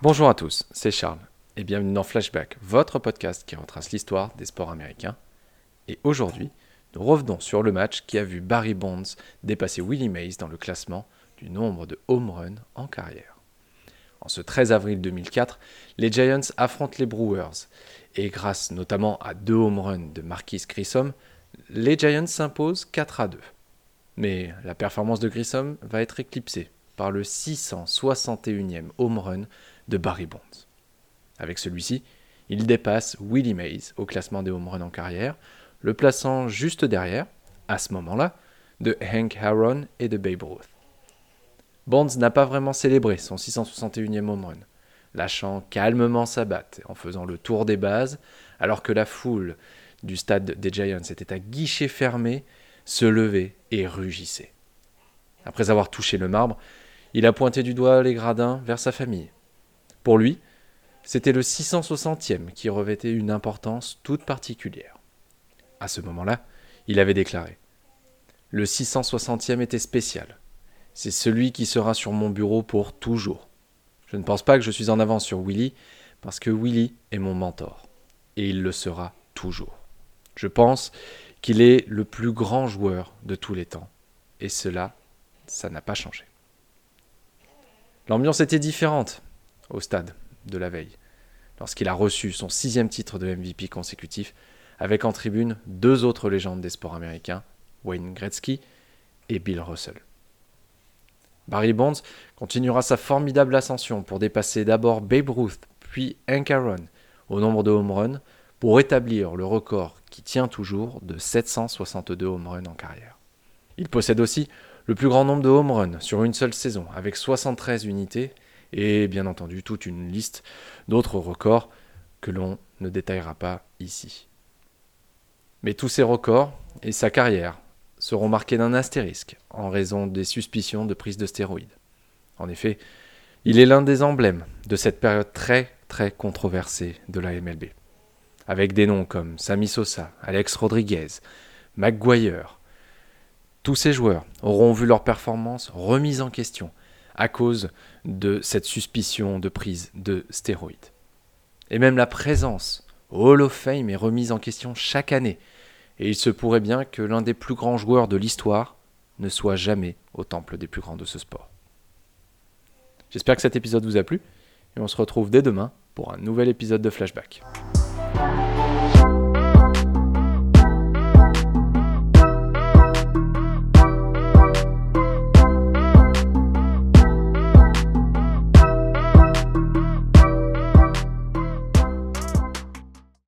Bonjour à tous, c'est Charles et bienvenue dans Flashback, votre podcast qui retrace l'histoire des sports américains. Et aujourd'hui, nous revenons sur le match qui a vu Barry Bonds dépasser Willie Mays dans le classement du nombre de home runs en carrière. En ce 13 avril 2004, les Giants affrontent les Brewers et grâce notamment à deux home runs de Marquis Grissom, les Giants s'imposent 4 à 2. Mais la performance de Grissom va être éclipsée par le 661e home run de Barry Bonds. Avec celui-ci, il dépasse Willie Mays au classement des home runs en carrière, le plaçant juste derrière, à ce moment-là, de Hank Aaron et de Babe Ruth. Bonds n'a pas vraiment célébré son 661e home run, lâchant calmement sa batte en faisant le tour des bases, alors que la foule du stade des Giants était à guichet fermé, se levait et rugissait. Après avoir touché le marbre, il a pointé du doigt les gradins vers sa famille. Pour lui, c'était le 660e qui revêtait une importance toute particulière. À ce moment-là, il avait déclaré Le 660e était spécial. C'est celui qui sera sur mon bureau pour toujours. Je ne pense pas que je suis en avance sur Willy, parce que Willy est mon mentor. Et il le sera toujours. Je pense qu'il est le plus grand joueur de tous les temps. Et cela, ça n'a pas changé. L'ambiance était différente au stade de la veille, lorsqu'il a reçu son sixième titre de MVP consécutif, avec en tribune deux autres légendes des sports américains, Wayne Gretzky et Bill Russell. Barry Bonds continuera sa formidable ascension pour dépasser d'abord Babe Ruth, puis Hank Aaron au nombre de home runs, pour établir le record qui tient toujours de 762 home runs en carrière. Il possède aussi le plus grand nombre de home runs sur une seule saison, avec 73 unités, et bien entendu toute une liste d'autres records que l'on ne détaillera pas ici. Mais tous ces records et sa carrière seront marqués d'un astérisque en raison des suspicions de prise de stéroïdes. En effet, il est l'un des emblèmes de cette période très très controversée de la MLB, avec des noms comme Sammy Sosa, Alex Rodriguez, McGuire, tous ces joueurs auront vu leur performance remise en question à cause de cette suspicion de prise de stéroïdes. Et même la présence Hall of Fame est remise en question chaque année, et il se pourrait bien que l'un des plus grands joueurs de l'histoire ne soit jamais au temple des plus grands de ce sport. J'espère que cet épisode vous a plu, et on se retrouve dès demain pour un nouvel épisode de Flashback.